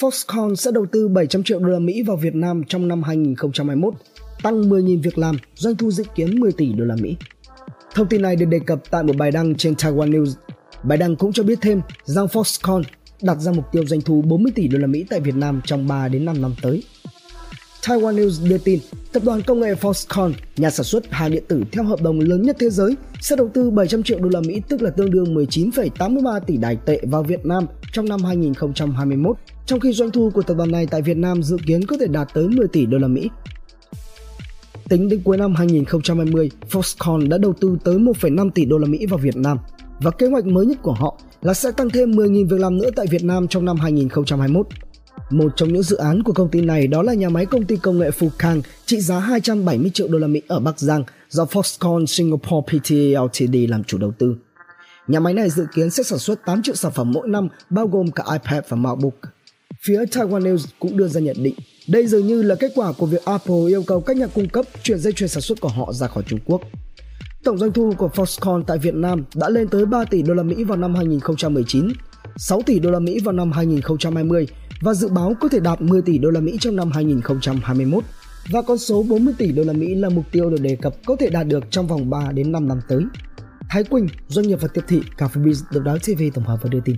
Foxconn sẽ đầu tư 700 triệu đô la Mỹ vào Việt Nam trong năm 2021, tăng 10.000 việc làm, doanh thu dự kiến 10 tỷ đô la Mỹ. Thông tin này được đề cập tại một bài đăng trên Taiwan News. Bài đăng cũng cho biết thêm rằng Foxconn đặt ra mục tiêu doanh thu 40 tỷ đô la Mỹ tại Việt Nam trong 3 đến 5 năm tới. Taiwan News đưa tin, tập đoàn công nghệ Foxconn, nhà sản xuất hàng điện tử theo hợp đồng lớn nhất thế giới, sẽ đầu tư 700 triệu đô la Mỹ tức là tương đương 19,83 tỷ đài tệ vào Việt Nam trong năm 2021, trong khi doanh thu của tập đoàn này tại Việt Nam dự kiến có thể đạt tới 10 tỷ đô la Mỹ. Tính đến cuối năm 2020, Foxconn đã đầu tư tới 1,5 tỷ đô la Mỹ vào Việt Nam và kế hoạch mới nhất của họ là sẽ tăng thêm 10.000 việc làm nữa tại Việt Nam trong năm 2021. Một trong những dự án của công ty này đó là nhà máy công ty công nghệ Fukang trị giá 270 triệu đô la Mỹ ở Bắc Giang do Foxconn Singapore Pte Ltd làm chủ đầu tư. Nhà máy này dự kiến sẽ sản xuất 8 triệu sản phẩm mỗi năm bao gồm cả iPad và MacBook. Phía Taiwan News cũng đưa ra nhận định đây dường như là kết quả của việc Apple yêu cầu các nhà cung cấp chuyển dây chuyền sản xuất của họ ra khỏi Trung Quốc. Tổng doanh thu của Foxconn tại Việt Nam đã lên tới 3 tỷ đô la Mỹ vào năm 2019, 6 tỷ đô la Mỹ vào năm 2020 và dự báo có thể đạt 10 tỷ đô la Mỹ trong năm 2021 và con số 40 tỷ đô la Mỹ là mục tiêu được đề cập có thể đạt được trong vòng 3 đến 5 năm tới. Thái Quỳnh, doanh nghiệp và tiếp thị Cà Biz Độc đáo TV tổng hợp và đưa tin.